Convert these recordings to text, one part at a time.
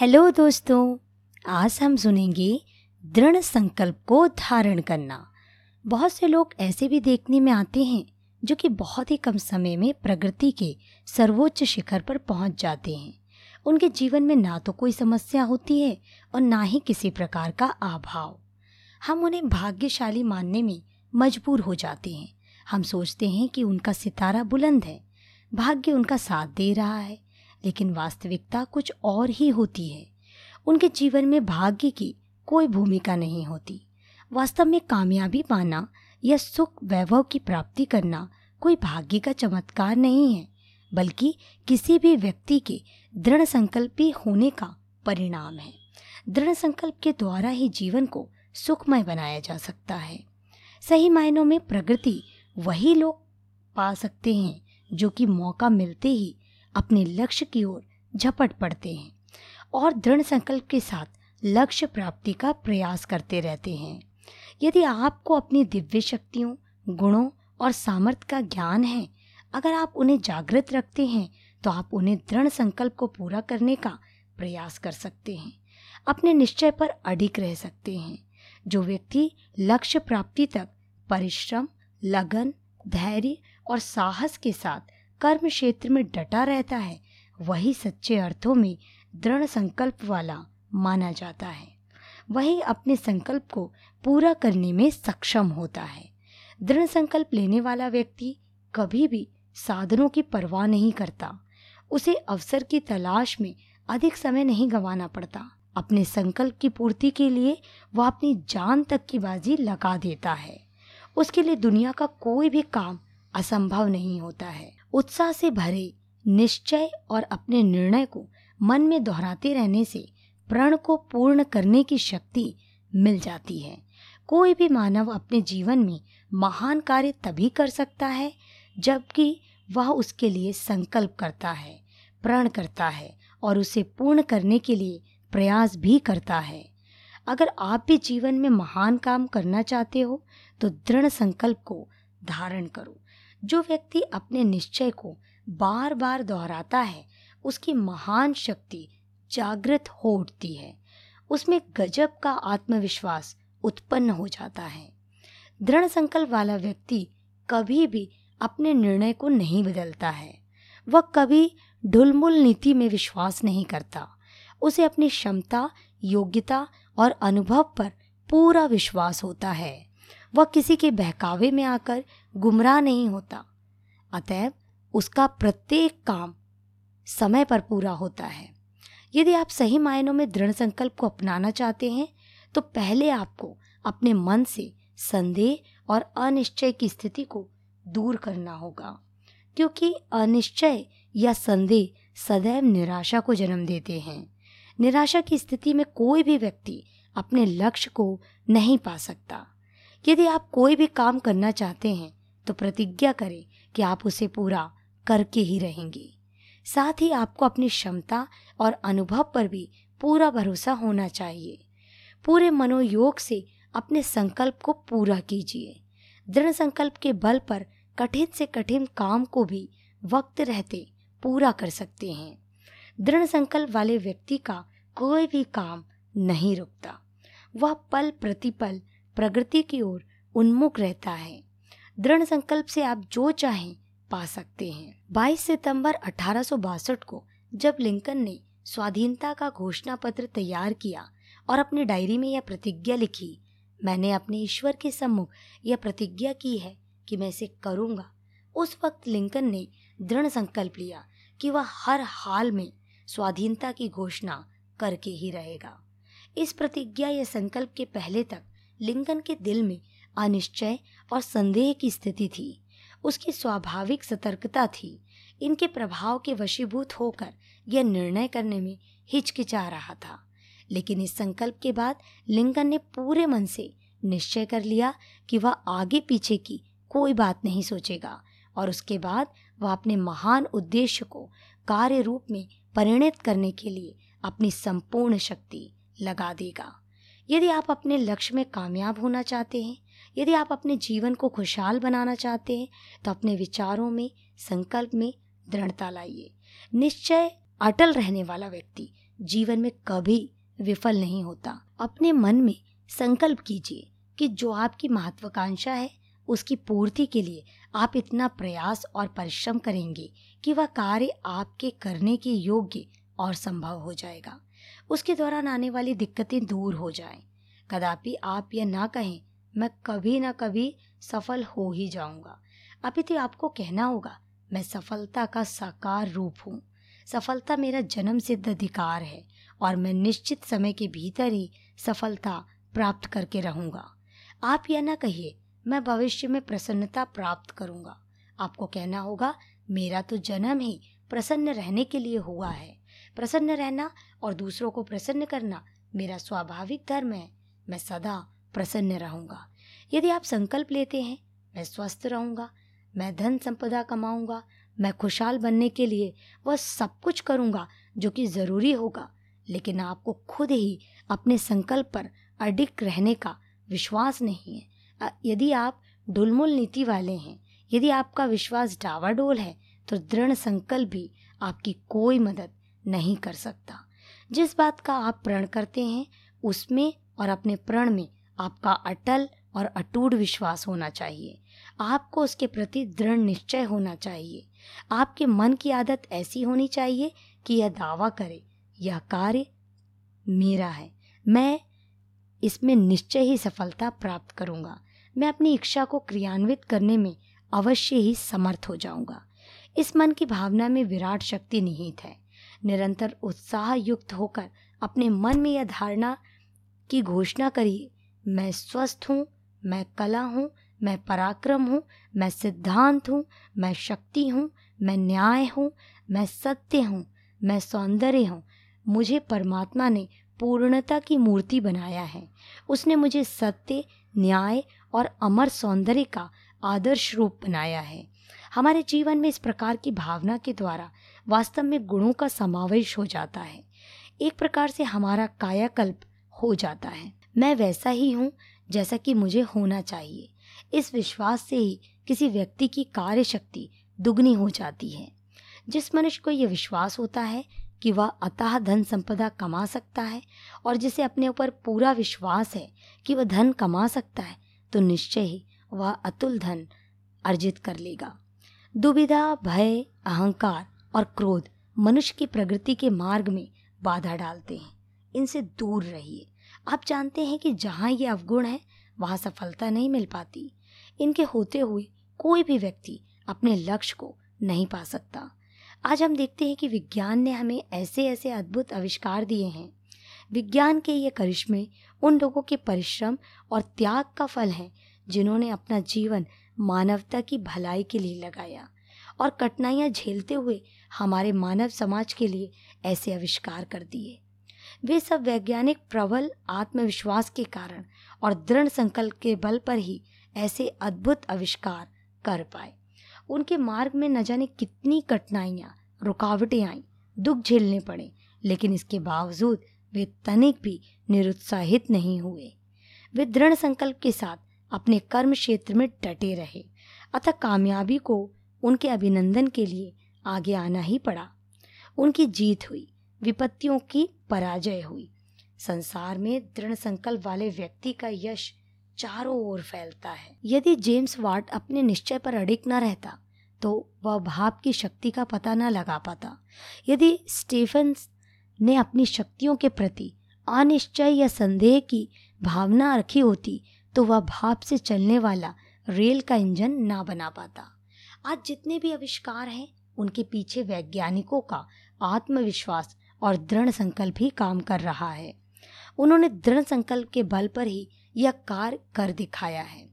Hello दोस्तों, आज हम सुनेंगे दृढ़ संकल्प को धारण करना। बहुत से लोग ऐसे भी देखने में आते हैं, जो कि बहुत ही कम समय में प्रगति के सर्वोच्च शिखर पर पहुँच जाते हैं। उनके जीवन में ना तो कोई समस्या होती है और ना ही किसी प्रकार का अभाव। हम उन्हें भाग्यशाली मानने में मजबूर हो जाते हैं। हम सोचते हैं कि उनका सितारा बुलंद है। भाग्य उनका साथ दे रहा है। लेकिन वास्तविकता कुछ और ही होती है। उनके जीवन में भाग्य की कोई भूमिका नहीं होती। वास्तव में कामयाबी पाना या सुख वैभव की प्राप्ति करना कोई भाग्य का चमत्कार नहीं है, बल्कि किसी भी व्यक्ति के दृढ़ संकल्पी होने का परिणाम है। दृढ़ संकल्प के द्वारा ही जीवन को सुखमय बनाया जा सकता है। सही मायनों में प्रगति वही लोग पा सकते हैं जो कि मौका मिलते ही अपने लक्ष्य की ओर झपट पड़ते हैं और दृढ़ संकल्प के साथ लक्ष्य प्राप्ति का प्रयास करते रहते हैं। यदि आपको अपनी दिव्य शक्तियों, गुणों और सामर्थ्य का ज्ञान है, अगर आप उन्हें जागृत रखते हैं तो आप उन्हें दृढ़ संकल्प को पूरा करने का प्रयास कर सकते हैं। अपने निश्चय पर अडिग रह सकते हैं। जो व्यक्ति लक्ष्य प्राप्ति तक परिश्रम, लगन, धैर्य और साहस के साथ कर्म क्षेत्र में डटा रहता है, वही सच्चे अर्थों में दृढ़ संकल्प वाला माना जाता है। वही अपने संकल्प को पूरा करने में सक्षम होता है। दृढ़ संकल्प लेने वाला व्यक्ति कभी भी साधनों की परवाह नहीं करता। उसे अवसर की तलाश में अधिक समय नहीं गंवाना पड़ता। अपने संकल्प की पूर्ति के लिए वह अपनी जान तक की बाजी लगा देता है। उसके लिए दुनिया का कोई भी काम असंभव नहीं होता है। उत्साह से भरे, निश्चय और अपने निर्णय को मन में दोहराते रहने से प्रण को पूर्ण करने की शक्ति मिल जाती है। कोई भी मानव अपने जीवन में महान कार्य तभी कर सकता है, जबकि वह उसके लिए संकल्प करता है, प्रण करता है और उसे पूर्ण करने के लिए प्रयास भी करता है। अगर आप भी जीवन में महान काम करना चाहते हो तो दृढ़ संकल्प को धारण करो। जो व्यक्ति अपने निश्चय को बार बार दोहराता है, उसकी महान शक्ति जागृत हो उठती है। उसमें गजब का आत्मविश्वास उत्पन्न हो जाता है। दृढ़ संकल्प वाला व्यक्ति कभी भी अपने निर्णय को नहीं बदलता है। वह कभी ढुलमुल नीति में विश्वास नहीं करता। उसे अपनी क्षमता, योग्यता और अनुभव पर पूरा विश्वास होता है। वह किसी के बहकावे में आकर गुमराह नहीं होता। अतएव उसका प्रत्येक काम समय पर पूरा होता है। यदि आप सही मायनों में दृढ़ संकल्प को अपनाना चाहते हैं तो पहले आपको अपने मन से संदेह और अनिश्चय की स्थिति को दूर करना होगा, क्योंकि अनिश्चय या संदेह सदैव निराशा को जन्म देते हैं। निराशा की स्थिति में कोई भी व्यक्ति अपने लक्ष्य को नहीं पा सकता। यदि आप कोई भी काम करना चाहते हैं तो प्रतिज्ञा करें कि आप उसे पूरा करके ही रहेंगे। साथ ही आपको अपनी क्षमता और अनुभव पर भी पूरा भरोसा होना चाहिए। पूरे मनोयोग से अपने संकल्प को पूरा कीजिए। दृढ़ संकल्प के बल पर कठिन से कठिन काम को भी वक्त रहते पूरा कर सकते हैं। दृढ़ संकल्प वाले व्यक्ति का कोई भी काम नहीं रुकता। वह पल प्रतिपल प्रगति की ओर उन्मुख रहता है। दृढ़ संकल्प से आप जो चाहें पा सकते हैं। 22 सितंबर अठारह को जब लिंकन ने स्वाधीनता का घोषणा पत्र तैयार किया और अपनी डायरी में यह प्रतिज्ञा लिखी, मैंने अपने ईश्वर के सम्मुख यह प्रतिज्ञा की है कि मैं इसे करूँगा। उस वक्त लिंकन ने दृढ़ संकल्प लिया कि वह हर हाल में स्वाधीनता की घोषणा करके ही रहेगा। इस प्रतिज्ञा या संकल्प के पहले तक लिंकन के दिल में अनिश्चय और संदेह की स्थिति थी। उसकी स्वाभाविक सतर्कता थी। इनके प्रभाव के वशीभूत होकर यह निर्णय करने में हिचकिचा रहा था। लेकिन इस संकल्प के बाद लिंकन ने पूरे मन से निश्चय कर लिया कि वह आगे पीछे की कोई बात नहीं सोचेगा और उसके बाद वह अपने महान उद्देश्य को कार्य रूप में परिणित करने के लिए अपनी संपूर्ण शक्ति लगा देगा। यदि आप अपने लक्ष्य में कामयाब होना चाहते हैं, यदि आप अपने जीवन को खुशहाल बनाना चाहते हैं तो अपने विचारों में, संकल्प में दृढ़ता लाइए। निश्चय अटल रहने वाला व्यक्ति जीवन में कभी विफल नहीं होता। अपने मन में संकल्प कीजिए कि जो आपकी महत्वाकांक्षा है, उसकी पूर्ति के लिए आप इतना प्रयास और परिश्रम करेंगे कि वह कार्य आपके करने के योग्य और संभव हो जाएगा। उसके दौरान आने वाली दिक्कतें दूर हो जाएँ। कदापि आप यह ना कहें, मैं कभी ना कभी सफल हो ही जाऊँगा। अपितु आपको कहना होगा, मैं सफलता का साकार रूप हूँ। सफलता मेरा जन्म सिद्ध अधिकार है और मैं निश्चित समय के भीतर ही सफलता प्राप्त करके रहूँगा। आप यह ना कहिए, मैं भविष्य में प्रसन्नता प्राप्त करूँगा। आपको कहना होगा, मेरा तो जन्म ही प्रसन्न रहने के लिए हुआ है। प्रसन्न रहना और दूसरों को प्रसन्न करना मेरा स्वाभाविक धर्म है। मैं सदा प्रसन्न रहूँगा। यदि आप संकल्प लेते हैं, मैं स्वस्थ रहूँगा, मैं धन संपदा कमाऊँगा, मैं खुशहाल बनने के लिए वह सब कुछ करूँगा जो कि ज़रूरी होगा, लेकिन आपको खुद ही अपने संकल्प पर अडिक रहने का विश्वास नहीं है। यदि आप डुलमुल नीति वाले हैं, यदि आपका विश्वास डावाडोल है तो दृढ़ संकल्प भी आपकी कोई मदद नहीं कर सकता। जिस बात का आप प्रण करते हैं, उसमें और अपने प्रण में आपका अटल और अटूट विश्वास होना चाहिए। आपको उसके प्रति दृढ़ निश्चय होना चाहिए। आपके मन की आदत ऐसी होनी चाहिए कि यह दावा करे, यह कार्य मेरा है। मैं इसमें निश्चय ही सफलता प्राप्त करूँगा। मैं अपनी इच्छा को क्रियान्वित करने में अवश्य ही समर्थ हो जाऊँगा। इस मन की भावना में विराट शक्ति निहित है। निरंतर उत्साह युक्त होकर अपने मन में यह धारणा की घोषणा करिए मैं स्वस्थ हूँ, मैं कला हूँ, मैं पराक्रम हूँ, मैं सिद्धांत हूँ, मैं शक्ति हूँ, मैं न्याय हूँ, मैं सत्य हूँ, मैं सौंदर्य हूँ। मुझे परमात्मा ने पूर्णता की मूर्ति बनाया है। उसने मुझे सत्य, न्याय और अमर सौंदर्य का आदर्श रूप बनाया है। हमारे जीवन में इस प्रकार की भावना के द्वारा वास्तव में गुणों का समावेश हो जाता है। एक प्रकार से हमारा कायाकल्प हो जाता है। मैं वैसा ही हूँ जैसा कि मुझे होना चाहिए। इस विश्वास से ही किसी व्यक्ति की कार्य शक्ति दुगनी हो जाती है। जिस मनुष्य को यह विश्वास होता है कि वह अतः धन संपदा कमा सकता है और जिसे अपने ऊपर पूरा विश्वास है कि वह धन कमा सकता है तो निश्चय ही वह अतुल धन अर्जित कर लेगा। दुविधा, भय, अहंकार और क्रोध मनुष्य की प्रगति के मार्ग में बाधा डालते हैं। इनसे दूर रहिए। आप जानते हैं कि जहाँ ये अवगुण है, वहाँ सफलता नहीं मिल पाती। इनके होते हुए कोई भी व्यक्ति अपने लक्ष्य को नहीं पा सकता। आज हम देखते हैं कि विज्ञान ने हमें ऐसे ऐसे अद्भुत आविष्कार दिए हैं। विज्ञान के ये करिश्मे उन लोगों के परिश्रम और त्याग का फल है, जिन्होंने अपना जीवन मानवता की भलाई के लिए लगाया और कठिनाइयाँ झेलते हुए हमारे मानव समाज के लिए ऐसे आविष्कार कर दिए। वे सब वैज्ञानिक प्रबल आत्मविश्वास के कारण और दृढ़ संकल्प के बल पर ही ऐसे अद्भुत आविष्कार कर पाए। उनके मार्ग में न जाने कितनी कठिनाइयाँ, रुकावटें आईं, दुख झेलने पड़े, लेकिन इसके बावजूद वे तनिक भी निरुत्साहित नहीं हुए। वे दृढ़ संकल्प के साथ अपने कर्म क्षेत्र में डटे रहे। अतः कामयाबी को उनके अभिनंदन के लिए आगे आना ही पड़ा। उनकी जीत हुई, विपत्तियों की पराजय हुई। संसार में दृढ़ संकल्प वाले व्यक्ति का यश चारों ओर फैलता है। यदि जेम्स वाट अपने निश्चय पर अडिग न रहता तो वह भाव की शक्ति का पता न लगा पाता। यदि स्टीफेंस ने अपनी शक्तियों के प्रति अनिश्चय या संदेह की भावना रखी होती तो वह भाप से चलने वाला रेल का इंजन ना बना पाता। आज जितने भी आविष्कार हैं, उनके पीछे वैज्ञानिकों का आत्मविश्वास और दृढ़ संकल्प ही काम कर रहा है। उन्होंने दृढ़ संकल्प के बल पर ही यह कार्य कर दिखाया है।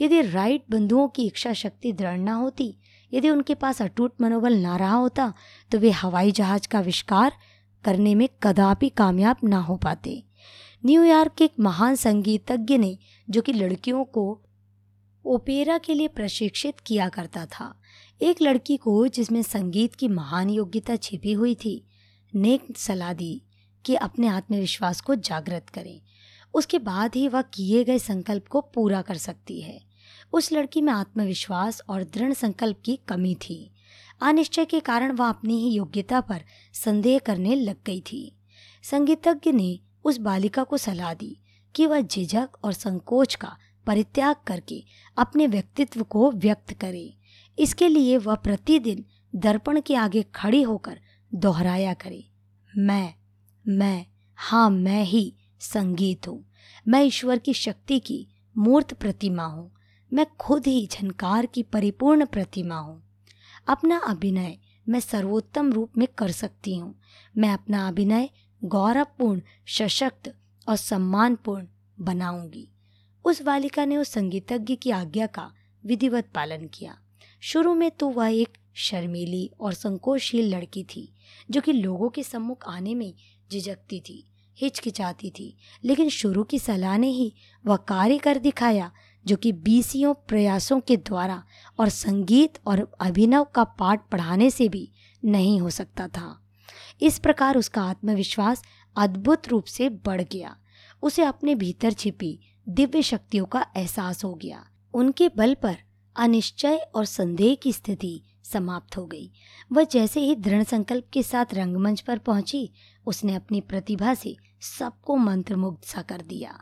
यदि राइट बंधुओं की इच्छा शक्ति दृढ़ ना होती, यदि उनके पास अटूट मनोबल ना रहा होता तो वे हवाई जहाज़ का आविष्कार करने में कदापि कामयाब ना हो पाते। न्यूयॉर्क के एक महान संगीतज्ञ ने, जो कि लड़कियों को ओपेरा के लिए प्रशिक्षित किया करता था, एक लड़की को जिसमें संगीत की महान योग्यता छिपी हुई थी ने सलाह दी कि अपने आत्मविश्वास को जागृत करें। उसके बाद ही वह किए गए संकल्प को पूरा कर सकती है। उस लड़की में आत्मविश्वास और दृढ़ संकल्प की कमी थी। अनिश्चय के कारण वह अपनी ही योग्यता पर संदेह करने लग गई थी। संगीतज्ञ ने उस बालिका को सलाह दी कि वह झिझक और संकोच का परित्याग करके अपने व्यक्तित्व को व्यक्त करे। इसके लिए वह प्रतिदिन दर्पण के आगे खड़ी होकर दोहराया करे, मैं मैं हाँ मैं ही संगीत हूँ। मैं ईश्वर की शक्ति की मूर्त प्रतिमा हूँ। मैं खुद ही झनकार की परिपूर्ण प्रतिमा हूँ। अपना अभिनय मैं सर्वोत्तम रूप में कर सकती हूँ। मैं अपना अभिनय गौरवपूर्ण, सशक्त और सम्मानपूर्ण बनाऊँगी। उस बालिका ने उस संगीतज्ञ की आज्ञा का विधिवत पालन किया। शुरू में तो वह एक शर्मीली और संकोचशील लड़की थी, जो कि लोगों के सम्मुख आने में झिझकती थी, हिचकिचाती थी, लेकिन शुरू की सलाह ने ही वह कार्य कर दिखाया, जो कि बीसियों प्रयासों के द्वारा और संगीत और अभिनव का पाठ पढ़ाने से भी नहीं हो सकता था। इस प्रकार उसका आत्मविश्वास अद्भुत रूप से बढ़ गया। उसे अपने भीतर छिपी दिव्य शक्तियों का एहसास हो गया। उनके बल पर अनिश्चय और संदेह की स्थिति समाप्त हो गई। वह जैसे ही दृढ़ संकल्प के साथ रंगमंच पर पहुँची, उसने अपनी प्रतिभा से सबको मंत्रमुग्ध सा कर दिया।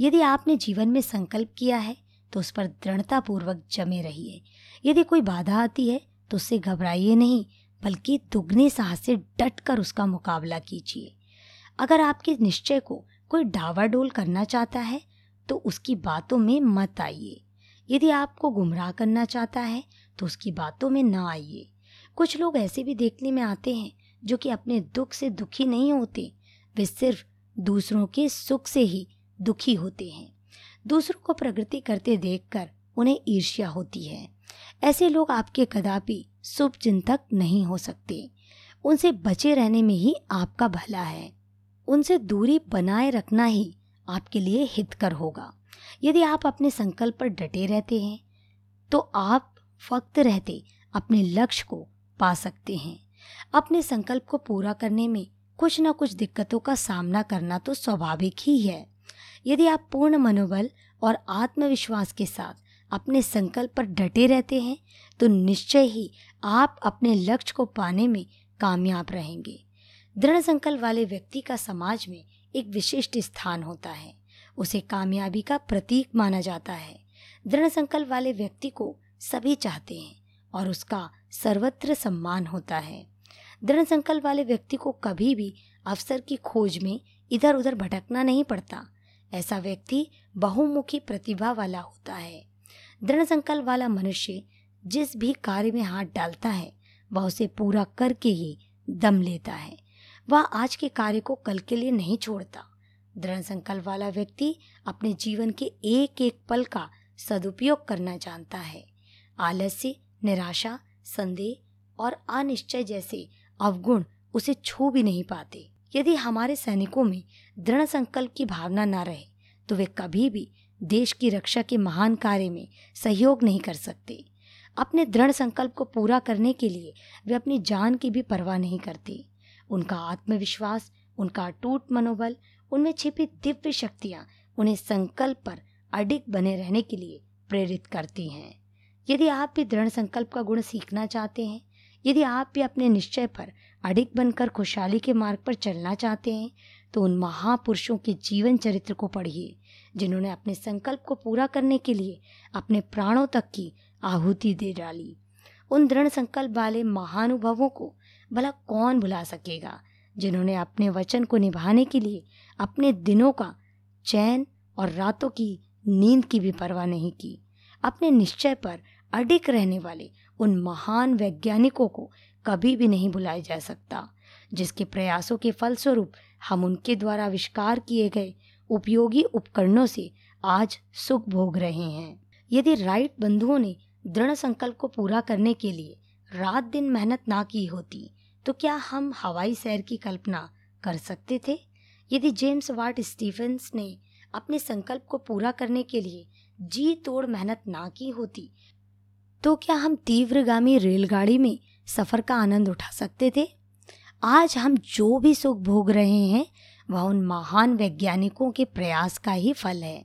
यदि आपने जीवन में संकल्प किया है तो उस पर दृढ़ता पूर्वक जमे रहिए। यदि कोई बाधा आती है तो उससे घबराइए नहीं। बल्कि दुगने साहस से डट कर उसका मुकाबला कीजिए। अगर आपके निश्चय को कोई डावाडोल करना चाहता है तो उसकी बातों में मत आइए। यदि आपको गुमराह करना चाहता है तो उसकी बातों में न आइए। कुछ लोग ऐसे भी देखने में आते हैं, जो कि अपने दुख से दुखी नहीं होते, वे सिर्फ़ दूसरों के सुख से ही दुखी होते हैं। दूसरों को प्रगति करते देखकर उन्हें ईर्ष्या होती है। ऐसे लोग आपके कदापि शुभ चिंतक नहीं हो सकते। उनसे बचे रहने में ही आपका भला है। उनसे दूरी बनाए रखना ही आपके लिए हितकर होगा। यदि आप अपने संकल्प पर डटे रहते हैं तो आप वक्त रहते अपने लक्ष्य को पा सकते हैं। अपने संकल्प को पूरा करने में कुछ ना कुछ दिक्कतों का सामना करना तो स्वाभाविक ही है। यदि आप पूर्ण मनोबल और आत्मविश्वास के साथ अपने संकल्प पर डटे रहते हैं तो निश्चय ही आप अपने लक्ष्य को पाने में कामयाब रहेंगे। दृढ़ संकल्प वाले व्यक्ति का समाज में एक विशिष्ट स्थान होता है। उसे कामयाबी का प्रतीक माना जाता है। दृढ़ संकल्प वाले व्यक्ति को सभी चाहते हैं और उसका सर्वत्र सम्मान होता है। दृढ़ संकल्प वाले व्यक्ति को कभी भी अवसर की खोज में इधर उधर भटकना नहीं पड़ता। ऐसा व्यक्ति बहुमुखी प्रतिभा वाला होता है। दृढ़ संकल्प वाला मनुष्य जिस भी कार्य में हाथ डालता है, वह उसे पूरा करके ही दम लेता है। वह आज के कार्य को कल के लिए नहीं छोड़ता। दृढ़ संकल्प वाला व्यक्ति अपने जीवन के एक एक पल का सदुपयोग करना जानता है। आलस्य, निराशा, संदेह और अनिश्चय जैसे अवगुण उसे छू भी नहीं पाते। यदि हमारे सैनिकों में दृढ़ संकल्प की भावना न रहे तो वे कभी भी देश की रक्षा के महान कार्य में सहयोग नहीं कर सकते। अपने दृढ़ संकल्प को पूरा करने के लिए वे अपनी जान की भी परवाह नहीं करते। उनका आत्मविश्वास, उनका अटूट मनोबल, उनमें छिपी दिव्य शक्तियाँ उन्हें संकल्प पर अडिग बने रहने के लिए प्रेरित करती हैं। यदि आप भी दृढ़ संकल्प का गुण सीखना चाहते हैं, यदि आप भी अपने निश्चय पर अडिग बनकर खुशहाली के मार्ग पर चलना चाहते हैं तो उन महापुरुषों के जीवन चरित्र को पढ़िए, जिन्होंने अपने संकल्प को पूरा करने के लिए अपने प्राणों तक की आहुति दे डाली। उन दृढ़ संकल्प वाले महानुभवों को भला कौन भुला सकेगा, जिन्होंने अपने वचन को निभाने के लिए अपने दिनों का चैन और रातों की नींद की भी परवाह नहीं की। अपने निश्चय पर अडिक रहने वाले उन महान वैज्ञानिकों को कभी भी नहीं भुलाया जा सकता, जिसके प्रयासों के फलस्वरूप हम उनके द्वारा आविष्कार किए गए उपयोगी उपकरणों से आज सुख भोग रहे हैं। यदि राइट बंधुओं ने दृढ़ संकल्प को पूरा करने के लिए रात दिन मेहनत ना की होती तो क्या हम हवाई सैर की कल्पना कर सकते थे? यदि जेम्स वाट स्टीफेंस ने अपने संकल्प को पूरा करने के लिए जी तोड़ मेहनत ना की होती तो क्या हम तीव्रगामी रेलगाड़ी में सफ़र का आनंद उठा सकते थे? आज हम जो भी सुख भोग रहे हैं, वह उन महान वैज्ञानिकों के प्रयास का ही फल है।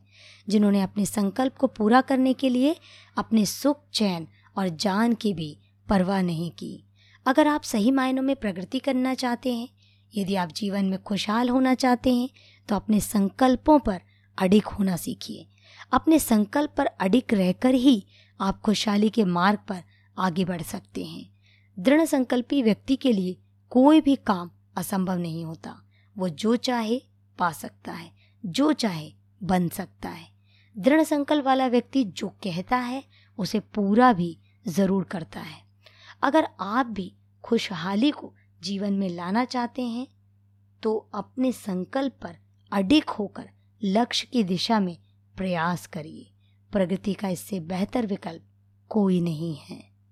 जिन्होंने अपने संकल्प को पूरा करने के लिए अपने सुख, चैन और जान की भी परवाह नहीं की। अगर आप सही मायनों में प्रगति करना चाहते हैं, यदि आप जीवन में खुशहाल होना चाहते हैं तो अपने संकल्पों पर अडिक होना सीखिए। अपने संकल्प पर अडिक रहकर ही आप खुशहाली के मार्ग पर आगे बढ़ सकते हैं। दृढ़ संकल्पी व्यक्ति के लिए कोई भी काम असंभव नहीं होता। वो जो चाहे, पा सकता है। जो चाहे बन सकता है। दृढ़ संकल्प वाला व्यक्ति जो कहता है, उसे पूरा भी ज़रूर करता है। अगर आप भी खुशहाली को जीवन में लाना चाहते हैं तो अपने संकल्प पर अडिक होकर लक्ष्य की दिशा में प्रयास करिए। प्रगति का इससे बेहतर विकल्प कोई नहीं है।